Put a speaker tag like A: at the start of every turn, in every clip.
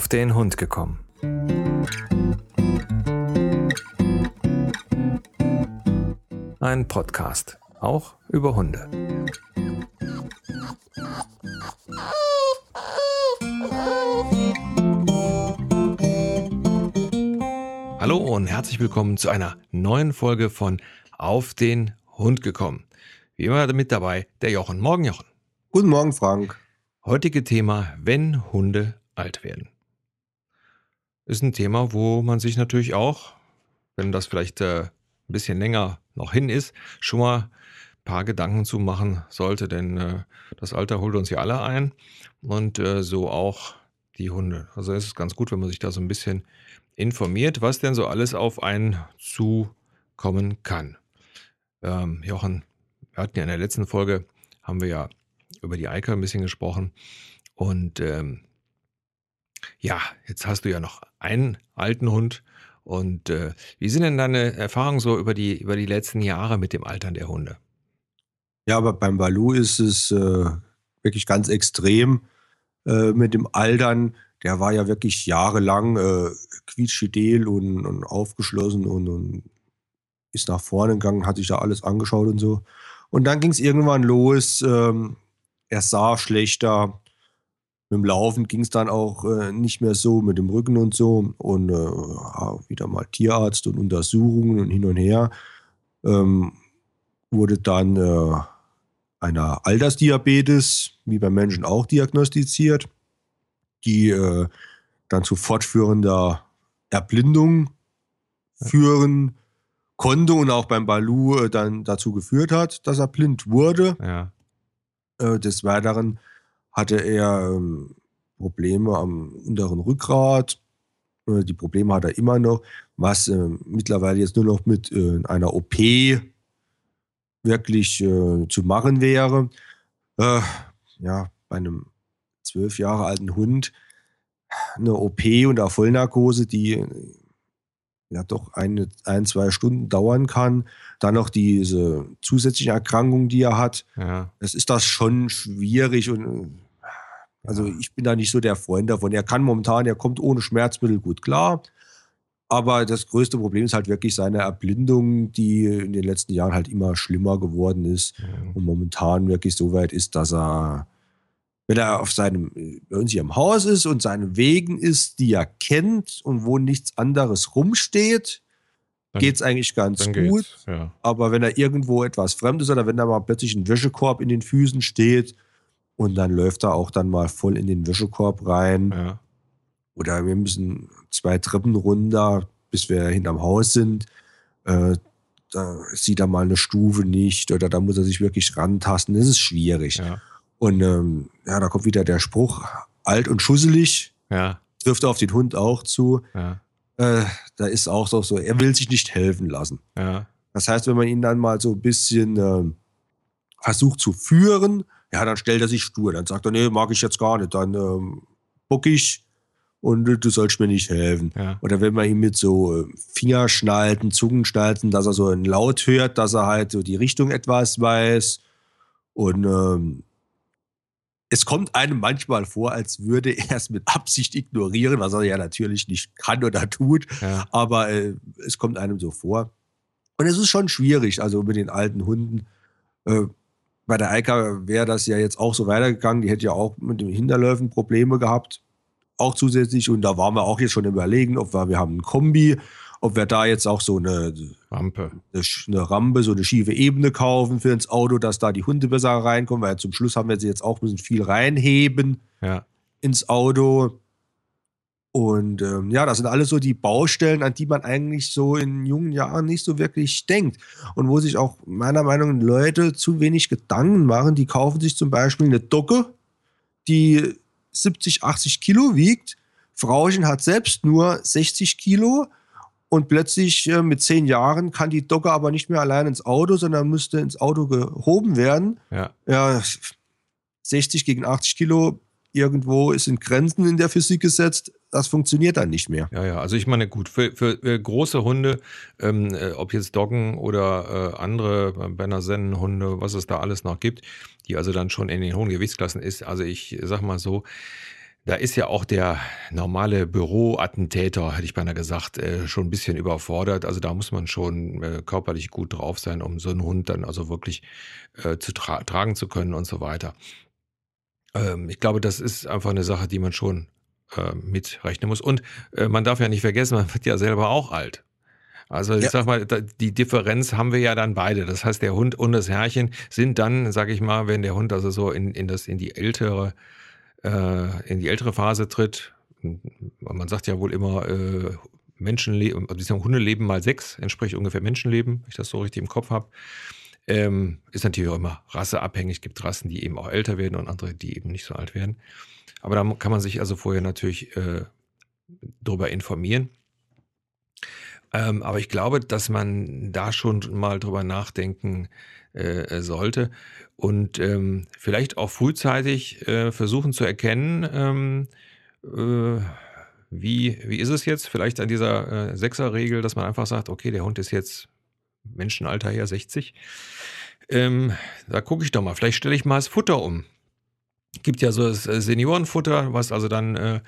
A: auf den Hund gekommen. Ein Podcast, auch über Hunde. Hallo und herzlich willkommen zu einer neuen Folge von Auf den Hund gekommen. Wie immer mit dabei der Jochen. Morgen, Jochen.
B: Guten Morgen, Frank.
A: Heutige Thema, wenn Hunde alt werden. Ist ein Thema, wo man sich natürlich auch, wenn das vielleicht äh, ein bisschen länger noch hin ist, schon mal ein paar Gedanken zu machen sollte, denn äh, das Alter holt uns ja alle ein und äh, so auch die Hunde. Also es ist ganz gut, wenn man sich da so ein bisschen informiert, was denn so alles auf einen zukommen kann. Ähm, Jochen, wir hatten ja in der letzten Folge, haben wir ja über die Eike ein bisschen gesprochen. Und ähm, ja, jetzt hast du ja noch einen alten Hund. Und äh, wie sind denn deine Erfahrungen so über die, über die letzten Jahre mit dem Altern der Hunde?
B: Ja, aber beim Balu ist es äh, wirklich ganz extrem äh, mit dem Altern. Der war ja wirklich jahrelang äh, quietschfidel und, und aufgeschlossen und, und ist nach vorne gegangen, hat sich da alles angeschaut und so. Und dann ging es irgendwann los. Ähm, er sah schlechter. Mit dem Laufen ging es dann auch äh, nicht mehr so mit dem Rücken und so. Und äh, wieder mal Tierarzt und Untersuchungen und hin und her. Ähm, wurde dann äh, einer Altersdiabetes, wie beim Menschen auch, diagnostiziert, die äh, dann zu fortführender Erblindung führen konnte und auch beim Balu äh, dann dazu geführt hat, dass er blind wurde.
A: Ja.
B: Äh, des Weiteren hatte er ähm, Probleme am unteren Rückgrat. Äh, die Probleme hat er immer noch, was äh, mittlerweile jetzt nur noch mit äh, einer OP wirklich äh, zu machen wäre. ja, bei einem zwölf Jahre alten Hund eine OP unter Vollnarkose, die ja doch eine, ein, zwei Stunden dauern kann. Dann noch diese zusätzlichen Erkrankungen, die er hat.
A: Ja.
B: Es ist das schon schwierig und also ich bin da nicht so der Freund davon. Er kann momentan, er kommt ohne Schmerzmittel gut klar. Aber das größte Problem ist halt wirklich seine Erblindung, die in den letzten Jahren halt immer schlimmer geworden ist
A: Mhm.
B: und momentan wirklich so weit ist, dass er, wenn er auf seinem, bei uns hier im Haus ist und seine Wegen ist, die er kennt und wo nichts anderes rumsteht, geht es eigentlich ganz gut.
A: Ja.
B: Aber wenn er irgendwo etwas Fremdes oder wenn da mal plötzlich ein Wäschekorb in den Füßen steht und dann läuft er auch dann mal voll in den Wäschekorb rein
A: Ja.
B: oder wir müssen zwei Treppen runter, bis wir hinterm Haus sind, äh, da sieht er mal eine Stufe nicht oder da muss er sich wirklich rantasten. Das ist schwierig.
A: Ja.
B: Und ähm, ja, da kommt wieder der Spruch, alt und schusselig,
A: Ja.
B: trifft auf den Hund auch zu.
A: Ja.
B: Äh, da ist auch so, so, er will sich nicht helfen lassen. Das heißt, wenn man ihn dann mal so ein bisschen ähm, versucht zu führen, ja, dann stellt er sich stur. Dann sagt er, nee, mag ich jetzt gar nicht. Dann ähm, bock ich und äh, du sollst mir nicht helfen.
A: Ja.
B: Oder wenn man ihn mit so äh, Fingerschnalten, Zungenschnalten, dass er so einen Laut hört, dass er halt so die Richtung etwas weiß. Und ähm, es kommt einem manchmal vor, als würde er es mit Absicht ignorieren, was er ja natürlich nicht kann oder tut
A: Ja.
B: aber äh, es kommt einem so vor. Und es ist schon schwierig, also mit den alten Hunden. Äh, bei der Eika wäre das ja jetzt auch so weitergegangen. Die hätte ja auch mit den Hinterläufen Probleme gehabt, auch zusätzlich. Und da waren wir auch jetzt schon Überlegen, ob wir, wir haben ein Kombi, ob wir da jetzt auch so eine,
A: Rampe.
B: eine, eine Rampe, so eine schiefe Ebene kaufen für ins Auto, dass da die Hunde besser reinkommen, weil zum Schluss haben wir sie jetzt auch müssen viel reinheben
A: Ja.
B: ins Auto. Und ähm, ja, das sind alles so die Baustellen, an die man eigentlich so in jungen Jahren nicht so wirklich denkt. Und wo sich auch meiner Meinung nach Leute zu wenig Gedanken machen. Die kaufen sich zum Beispiel eine Docke, die 70, 80 Kilo wiegt. Frauchen hat selbst nur 60 Kilo. Und plötzlich äh, mit zehn Jahren kann die Docke aber nicht mehr allein ins Auto, sondern müsste ins Auto gehoben werden
A: Ja.
B: ja, 60 gegen 80 Kilo, irgendwo in Grenzen in der Physik gesetzt, das funktioniert dann nicht mehr.
A: Ja, ja, also ich meine, gut, für, für, für große Hunde, ähm, äh, ob jetzt Doggen oder äh, andere äh, Berner Sennenhunde, was es da alles noch gibt, die also dann schon in den hohen Gewichtsklassen ist, also ich sag mal so, da ist ja auch der normale Büroattentäter, hätte ich beinahe gesagt, äh, schon ein bisschen überfordert. Also da muss man schon äh, körperlich gut drauf sein, um so einen Hund dann also wirklich äh, zu tra tragen zu können und so weiter. Ähm, ich glaube, das ist einfach eine Sache, die man schon äh, mitrechnen muss. Und äh, man darf ja nicht vergessen, man wird ja selber auch alt. Also ich ja. sag mal, die Differenz haben wir ja dann beide. Das heißt, der Hund und das Herrchen sind dann, sag ich mal, wenn der Hund also so in, in, das, in die ältere äh, in die ältere Phase tritt. Man sagt ja wohl immer, äh, Menschenleben, also Hundeleben mal sechs entspricht ungefähr Menschenleben, wenn ich das so richtig im Kopf habe. Ähm, ist natürlich auch immer rasseabhängig. Es gibt Rassen, die eben auch älter werden und andere, die eben nicht so alt werden. Aber da kann man sich also vorher natürlich äh, darüber informieren. Ähm, aber ich glaube, dass man da schon mal drüber nachdenken äh, sollte und ähm, vielleicht auch frühzeitig äh, versuchen zu erkennen, ähm, äh, wie, wie ist es jetzt? Vielleicht an dieser äh, Sechserregel, dass man einfach sagt, okay, der Hund ist jetzt Menschenalter her 60. Ähm, da gucke ich doch mal, vielleicht stelle ich mal das Futter um. Gibt ja so das äh, Seniorenfutter, was also dann äh,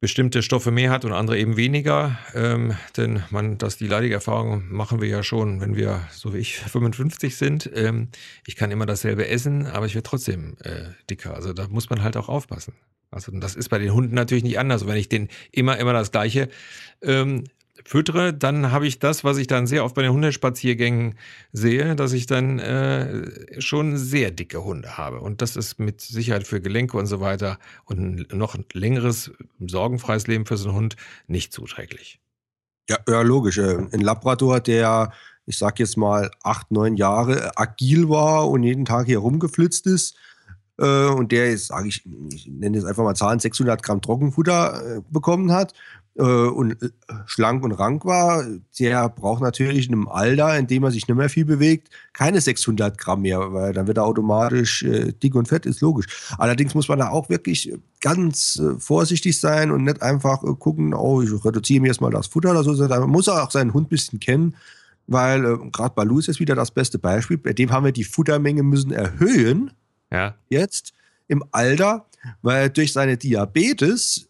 A: bestimmte Stoffe mehr hat und andere eben weniger. Ähm, denn man, das die leidige Erfahrung machen wir ja schon, wenn wir, so wie ich, 55 sind. Ähm, ich kann immer dasselbe essen, aber ich werde trotzdem äh, dicker. Also da muss man halt auch aufpassen. Also das ist bei den Hunden natürlich nicht anders. Wenn ich den immer, immer das Gleiche ähm, füttere, dann habe ich das, was ich dann sehr oft bei den Hundespaziergängen sehe, dass ich dann äh, schon sehr dicke Hunde habe. Und das ist mit Sicherheit für Gelenke und so weiter und ein noch längeres, sorgenfreies Leben für so einen Hund nicht zuträglich.
B: Ja, ja logisch. Äh, ein Labrador, der, ich sag jetzt mal, acht, neun Jahre agil war und jeden Tag hier rumgeflitzt ist, äh, und der jetzt, sage ich, ich nenne jetzt einfach mal Zahlen, 600 Gramm Trockenfutter äh, bekommen hat äh, und äh, schlank und rank war, der braucht natürlich in einem Alter, in dem er sich nicht mehr viel bewegt, keine 600 Gramm mehr, weil dann wird er automatisch äh, dick und fett, ist logisch. Allerdings muss man da auch wirklich ganz äh, vorsichtig sein und nicht einfach äh, gucken, oh, ich reduziere mir jetzt mal das Futter oder so. Da muss er auch seinen Hund ein bisschen kennen, weil äh, gerade Balu ist jetzt wieder das beste Beispiel. Bei dem haben wir die Futtermenge müssen erhöhen. Ja. Jetzt im Alter, weil durch seine Diabetes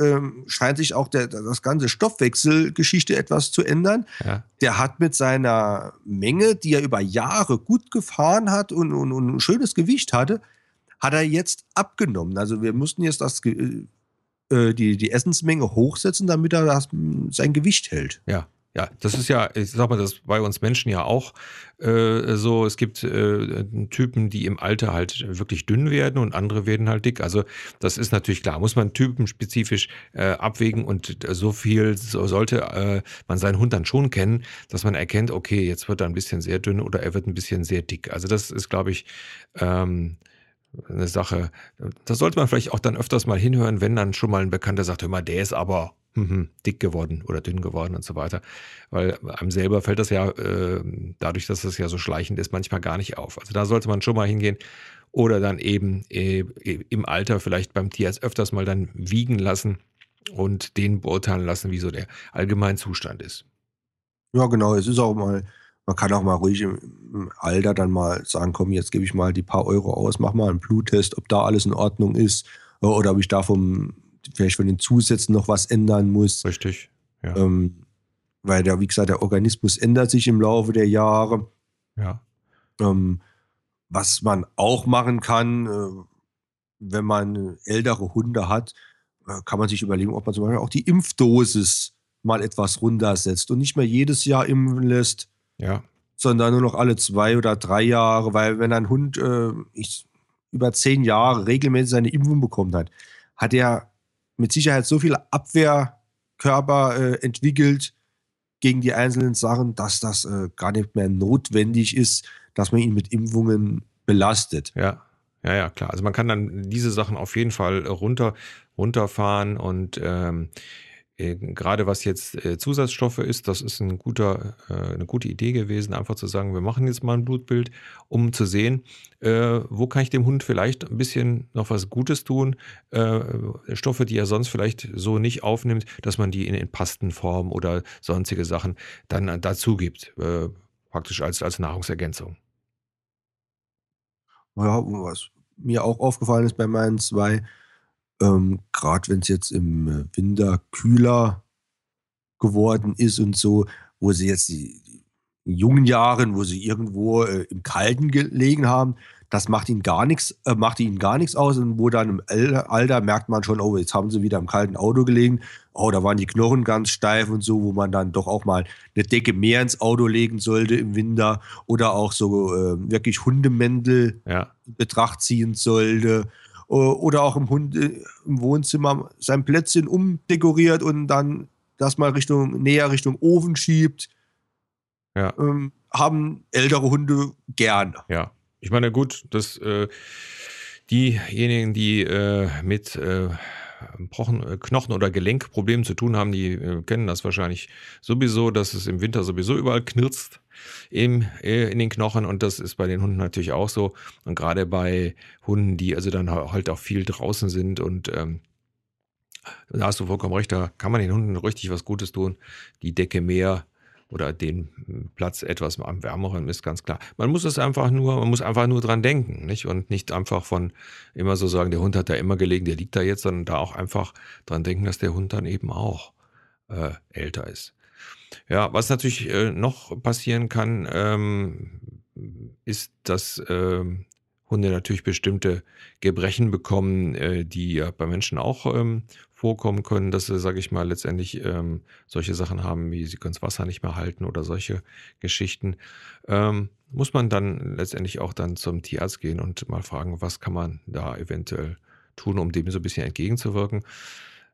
B: ähm, scheint sich auch der, das ganze Stoffwechselgeschichte etwas zu ändern. Ja. Der hat mit seiner Menge, die er über Jahre gut gefahren hat und, und, und ein schönes Gewicht hatte, hat er jetzt abgenommen. Also wir mussten jetzt das, äh, die, die Essensmenge hochsetzen, damit er das, sein Gewicht hält.
A: Ja. Ja, das ist ja, ich sag mal, das bei uns Menschen ja auch äh, so. Es gibt äh, Typen, die im Alter halt wirklich dünn werden und andere werden halt dick. Also das ist natürlich klar, muss man typenspezifisch äh, abwägen und so viel so sollte äh, man seinen Hund dann schon kennen, dass man erkennt, okay, jetzt wird er ein bisschen sehr dünn oder er wird ein bisschen sehr dick. Also das ist, glaube ich, ähm, eine Sache. Da sollte man vielleicht auch dann öfters mal hinhören, wenn dann schon mal ein Bekannter sagt, hör mal, der ist aber dick geworden oder dünn geworden und so weiter. Weil einem selber fällt das ja, äh, dadurch, dass das ja so schleichend ist, manchmal gar nicht auf. Also da sollte man schon mal hingehen oder dann eben äh, im Alter vielleicht beim Tierarzt öfters mal dann wiegen lassen und den beurteilen lassen, wie so der allgemeine Zustand ist.
B: Ja, genau. Es ist auch mal, man kann auch mal ruhig im Alter dann mal sagen, komm, jetzt gebe ich mal die paar Euro aus, mach mal einen Bluttest, ob da alles in Ordnung ist oder ob ich da vom vielleicht von den Zusätzen noch was ändern muss.
A: Richtig.
B: Ja. Ähm, weil der, wie gesagt, der Organismus ändert sich im Laufe der Jahre.
A: Ja.
B: Ähm, was man auch machen kann, äh, wenn man ältere Hunde hat, äh, kann man sich überlegen, ob man zum Beispiel auch die Impfdosis mal etwas runtersetzt und nicht mehr jedes Jahr impfen lässt.
A: Ja.
B: Sondern nur noch alle zwei oder drei Jahre, weil wenn ein Hund äh, ich, über zehn Jahre regelmäßig seine Impfung bekommen hat, hat er mit Sicherheit so viel Abwehrkörper äh, entwickelt gegen die einzelnen Sachen, dass das äh, gar nicht mehr notwendig ist, dass man ihn mit Impfungen belastet.
A: Ja. Ja, ja, klar. Also man kann dann diese Sachen auf jeden Fall runter, runterfahren und ähm, äh, gerade was jetzt äh, Zusatzstoffe ist, das ist ein guter, äh, eine gute Idee gewesen, einfach zu sagen, wir machen jetzt mal ein Blutbild, um zu sehen, wo kann ich dem Hund vielleicht ein bisschen noch was Gutes tun, Stoffe, die er sonst vielleicht so nicht aufnimmt, dass man die in, in Pastenform oder sonstige Sachen dann dazu gibt, praktisch als, als Nahrungsergänzung.
B: Ja, was mir auch aufgefallen ist bei meinen zwei ähm, gerade wenn es jetzt im äh, Winter kühler geworden ist und so, wo sie jetzt die, die jungen Jahren, wo sie irgendwo äh, im Kalten gelegen haben, das macht ihnen gar nichts, äh, macht ihnen gar nichts aus. Und wo dann im Alter merkt man schon, oh, jetzt haben sie wieder im kalten Auto gelegen. Oh, da waren die Knochen ganz steif und so, wo man dann doch auch mal eine Decke mehr ins Auto legen sollte im Winter oder auch so äh, wirklich Hundemäntel ja. in Betracht ziehen sollte oder auch im, Hund, äh, im Wohnzimmer sein Plätzchen umdekoriert und dann das mal Richtung näher Richtung Ofen schiebt. Ja. Ähm, haben ältere Hunde gern.
A: Ja. Ich meine, gut, dass äh, diejenigen, die äh, mit äh, äh, Knochen- oder Gelenkproblemen zu tun haben, die äh, kennen das wahrscheinlich sowieso, dass es im Winter sowieso überall knirzt im, äh, in den Knochen und das ist bei den Hunden natürlich auch so. Und gerade bei Hunden, die also dann halt auch viel draußen sind und ähm, da hast du vollkommen recht, da kann man den Hunden richtig was Gutes tun. Die Decke mehr oder den Platz etwas am wärmeren ist ganz klar. Man muss es einfach nur, man muss einfach nur dran denken, nicht? Und nicht einfach von immer so sagen, der Hund hat da immer gelegen, der liegt da jetzt, sondern da auch einfach dran denken, dass der Hund dann eben auch äh, älter ist. Ja, was natürlich äh, noch passieren kann, ähm, ist, dass ähm, Hunde natürlich bestimmte Gebrechen bekommen, äh, die ja bei Menschen auch ähm, vorkommen können, dass sie, sage ich mal, letztendlich ähm, solche Sachen haben, wie sie können das Wasser nicht mehr halten oder solche Geschichten. Ähm, muss man dann letztendlich auch dann zum Tierarzt gehen und mal fragen, was kann man da eventuell tun, um dem so ein bisschen entgegenzuwirken.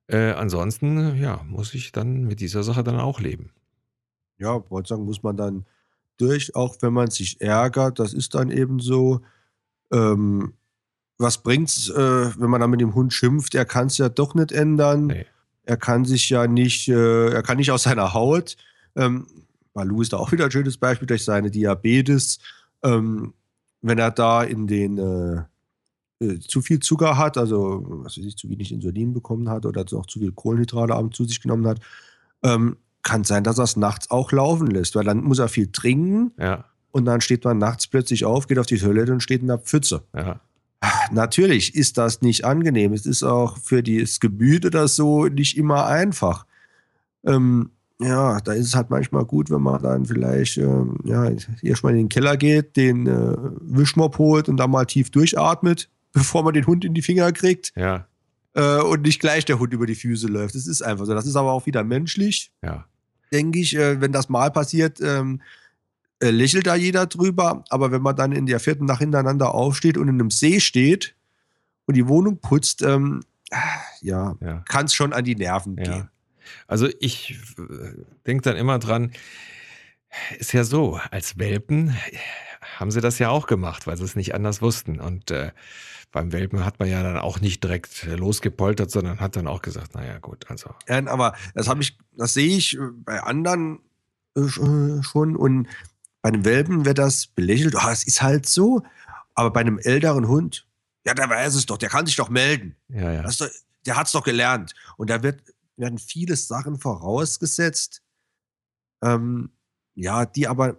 A: Äh, ansonsten, ja, muss ich dann mit dieser Sache dann auch leben.
B: Ja, wollte sagen, muss man dann durch, auch wenn man sich ärgert, das ist dann eben so. Ähm, was bringt's, äh, wenn man dann mit dem Hund schimpft? Er kann es ja doch nicht ändern. Nee. Er kann sich ja nicht, äh, er kann nicht aus seiner Haut. Ähm, Balu ist da auch wieder ein schönes Beispiel durch seine Diabetes. Ähm, wenn er da in den äh, äh, zu viel Zucker hat, also was weiß ich, zu wenig Insulin bekommen hat oder auch zu viel Kohlenhydrate abends zu sich genommen hat, ähm, kann sein, dass er es nachts auch laufen lässt, weil dann muss er viel trinken ja. Und dann steht man nachts plötzlich auf, geht auf die Toilette und steht in der Pfütze. Ja. Natürlich ist das nicht angenehm. Es ist auch für das Gemüt oder so nicht immer einfach. Ähm, ja, da ist es halt manchmal gut, wenn man dann vielleicht ähm, ja, erstmal in den Keller geht, den äh, Wischmopp holt und dann mal tief durchatmet, bevor man den Hund in die Finger kriegt. Ja. Äh, und nicht gleich der Hund über die Füße läuft. Das ist einfach so. Das ist aber auch wieder menschlich. Ja. Denke ich, äh, wenn das mal passiert, ähm, äh, lächelt da jeder drüber. Aber wenn man dann in der vierten Nacht hintereinander aufsteht und in einem See steht und die Wohnung putzt, ähm, ja, ja. kann es schon an die Nerven ja. gehen.
A: Also ich äh, denke dann immer dran, ist ja so, als Welpen haben sie das ja auch gemacht, weil sie es nicht anders wussten. Und äh, beim Welpen hat man ja dann auch nicht direkt losgepoltert, sondern hat dann auch gesagt, naja, gut, also.
B: Ja, aber das habe ich, das sehe ich bei anderen äh, schon und bei einem Welpen wird das belächelt, oh, es ist halt so. Aber bei einem älteren Hund, ja, der weiß es doch, der kann sich doch melden. Ja, ja. Doch, der hat es doch gelernt. Und da wird, werden viele Sachen vorausgesetzt, ähm, ja, die aber,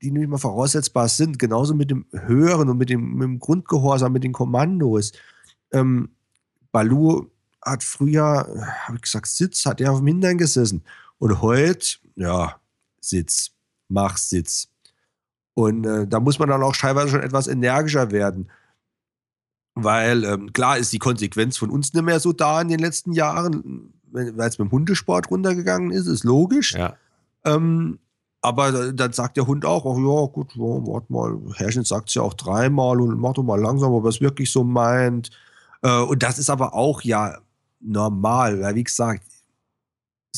B: die nicht mehr voraussetzbar sind. Genauso mit dem Hören und mit dem, mit dem Grundgehorsam, mit den Kommandos. Ähm, Balu hat früher, habe ich gesagt, Sitz, hat er auf dem Hintern gesessen. Und heute, ja, Sitz, mach Sitz. Und äh, da muss man dann auch teilweise schon etwas energischer werden. Weil ähm, klar ist die Konsequenz von uns nicht mehr so da in den letzten Jahren, weil es mit dem Hundesport runtergegangen ist, ist logisch. Ja. Ähm, aber dann sagt der Hund auch, ach ja, gut, ja, warte mal, Herrchen sagt es ja auch dreimal und mach doch mal langsam, ob er es wirklich so meint. Äh, und das ist aber auch ja normal, weil wie gesagt,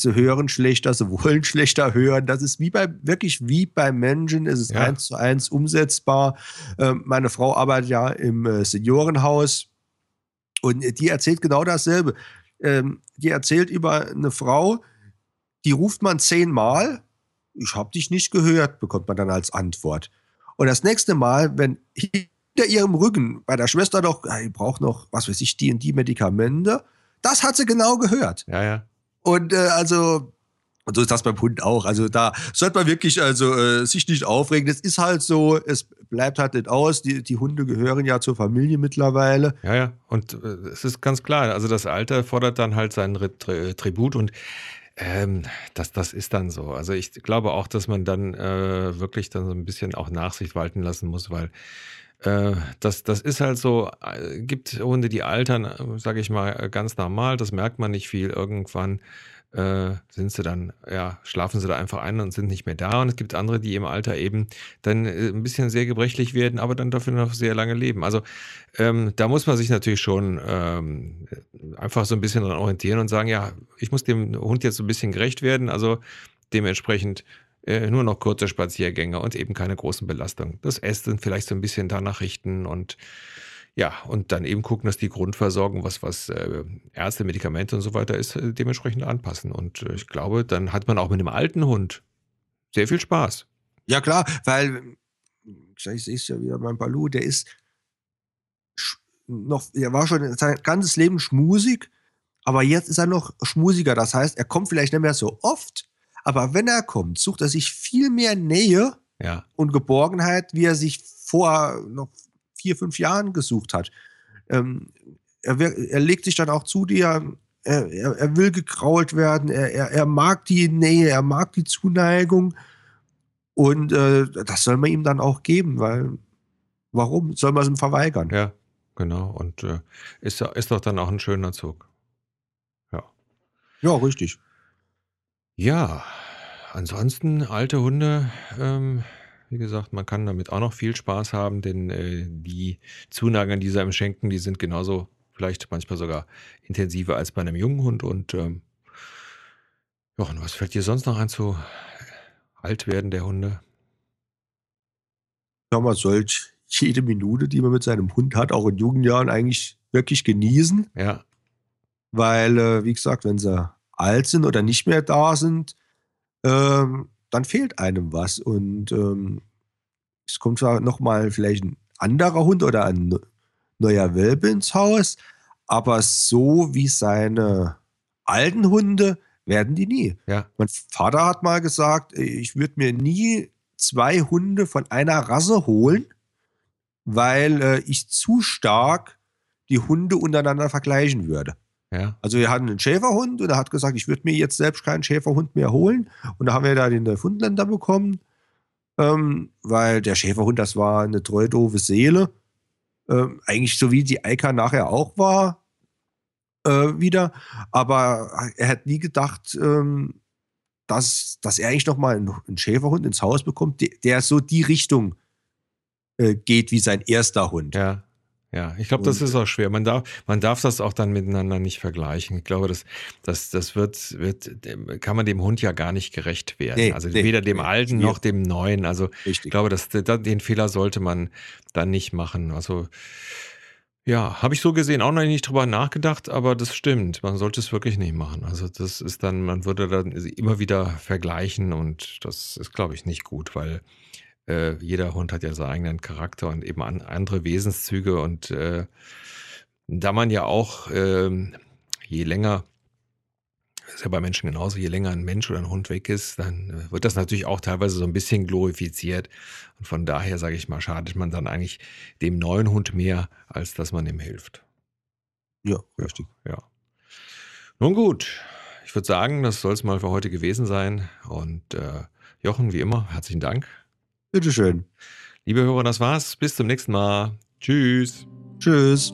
B: sie hören schlechter, sie wollen schlechter hören. Das ist wie bei, wirklich wie bei Menschen, es ist ja. eins zu eins umsetzbar. Ähm, meine Frau arbeitet ja im äh, Seniorenhaus und die erzählt genau dasselbe. Ähm, die erzählt über eine Frau, die ruft man zehnmal, ich habe dich nicht gehört, bekommt man dann als Antwort. Und das nächste Mal, wenn hinter ihrem Rücken bei der Schwester doch, ich brauche noch, was weiß ich, die und die Medikamente, das hat sie genau gehört. Ja, ja. Und äh, also, Und so ist das beim Hund auch. Also da sollte man wirklich also äh, sich nicht aufregen. Das ist halt so, es bleibt halt nicht aus. Die, die Hunde gehören ja zur Familie mittlerweile.
A: Ja, ja. Und äh, es ist ganz klar, also das Alter fordert dann halt seinen Tri Tribut und ähm, das, das ist dann so. Also ich glaube auch, dass man dann äh, wirklich dann so ein bisschen auch Nachsicht walten lassen muss, weil äh, das, das ist halt so, äh, gibt Hunde, die altern, äh, sage ich mal, ganz normal, das merkt man nicht viel. Irgendwann äh, sind sie dann, ja, schlafen sie da einfach ein und sind nicht mehr da. Und es gibt andere, die im Alter eben dann ein bisschen sehr gebrechlich werden, aber dann dafür noch sehr lange leben. Also ähm, da muss man sich natürlich schon ähm, einfach so ein bisschen dran orientieren und sagen, ja, ich muss dem Hund jetzt so ein bisschen gerecht werden. Also dementsprechend äh, nur noch kurze Spaziergänge und eben keine großen Belastungen. Das Essen vielleicht so ein bisschen danach richten und ja, und dann eben gucken, dass die Grundversorgung, was, was äh, Ärzte, Medikamente und so weiter ist, äh, dementsprechend anpassen. Und äh, ich glaube, dann hat man auch mit einem alten Hund sehr viel Spaß.
B: Ja, klar, weil, ich sehe es ja wieder beim Balu, der ist noch, er war schon sein ganzes Leben schmusig, aber jetzt ist er noch schmusiger. Das heißt, er kommt vielleicht nicht mehr so oft, aber wenn er kommt, sucht er sich viel mehr Nähe
A: ja.
B: und Geborgenheit, wie er sich vor noch vier, fünf Jahren gesucht hat. Ähm, er, er, legt sich dann auch zu dir, er, er, er will gekrault werden, er, mag die Nähe, er mag die Zuneigung. Und äh, das soll man ihm dann auch geben, weil warum soll man es ihm verweigern?
A: Ja, genau. Und äh, ist, ist doch dann auch ein schöner Zug. Ja.
B: Ja, richtig.
A: Ja, ansonsten alte Hunde ähm, wie gesagt, man kann damit auch noch viel Spaß haben, denn äh, die Zunagen, die sie einem schenken, die sind genauso, vielleicht manchmal sogar intensiver als bei einem jungen Hund. Und ähm, ja, und was fällt dir sonst noch ein zu Altwerden der Hunde?
B: Ja, man sollte jede Minute, die man mit seinem Hund hat, auch in jungen Jahren eigentlich wirklich genießen.
A: Ja.
B: Weil, äh, wie gesagt, wenn sie alt sind oder nicht mehr da sind, ähm, dann fehlt einem was. Und ähm, es kommt zwar nochmal vielleicht ein anderer Hund oder ein neuer Welpe ins Haus, aber so wie seine alten Hunde werden die nie.
A: Ja.
B: Mein Vater hat mal gesagt, ich würde mir nie zwei Hunde von einer Rasse holen, weil äh, ich zu stark die Hunde untereinander vergleichen würde.
A: Ja.
B: Also wir hatten einen Schäferhund und er hat gesagt, ich würde mir jetzt selbst keinen Schäferhund mehr holen. Und da haben wir da den Neufundländer bekommen, ähm, weil der Schäferhund, das war eine treu doofe Seele. Ähm, eigentlich so wie die Eika nachher auch war, äh, wieder. Aber er hat nie gedacht, ähm, dass, dass er eigentlich nochmal einen, einen Schäferhund ins Haus bekommt, der, der so die Richtung äh, geht wie sein erster Hund.
A: Ja. Ja, ich glaube, das ist auch schwer. Man darf, man darf das auch dann miteinander nicht vergleichen. Ich glaube, das, das, das wird, wird, kann man dem Hund ja gar nicht gerecht werden. Nee, also nee, weder dem nee, Alten noch dem Neuen. Also Richtig. ich glaube, das, den Fehler sollte man dann nicht machen. Also ja, habe ich so gesehen auch noch nicht drüber nachgedacht, aber das stimmt. Man sollte es wirklich nicht machen. Also das ist dann, man würde dann immer wieder vergleichen und das ist, glaube ich, nicht gut, weil äh, jeder Hund hat ja seinen eigenen Charakter und eben an, andere Wesenszüge. Und äh, da man ja auch, äh, je länger, ist ja bei Menschen genauso, je länger ein Mensch oder ein Hund weg ist, dann äh, wird das natürlich auch teilweise so ein bisschen glorifiziert. Und von daher, sage ich mal, schadet man dann eigentlich dem neuen Hund mehr, als dass man ihm hilft.
B: Ja, richtig.
A: Ja. ja. Nun gut, ich würde sagen, das soll es mal für heute gewesen sein. Und äh, Jochen, wie immer, herzlichen Dank
B: Bitteschön.
A: Liebe Hörer, das war's. Bis zum nächsten Mal. Tschüss.
B: Tschüss.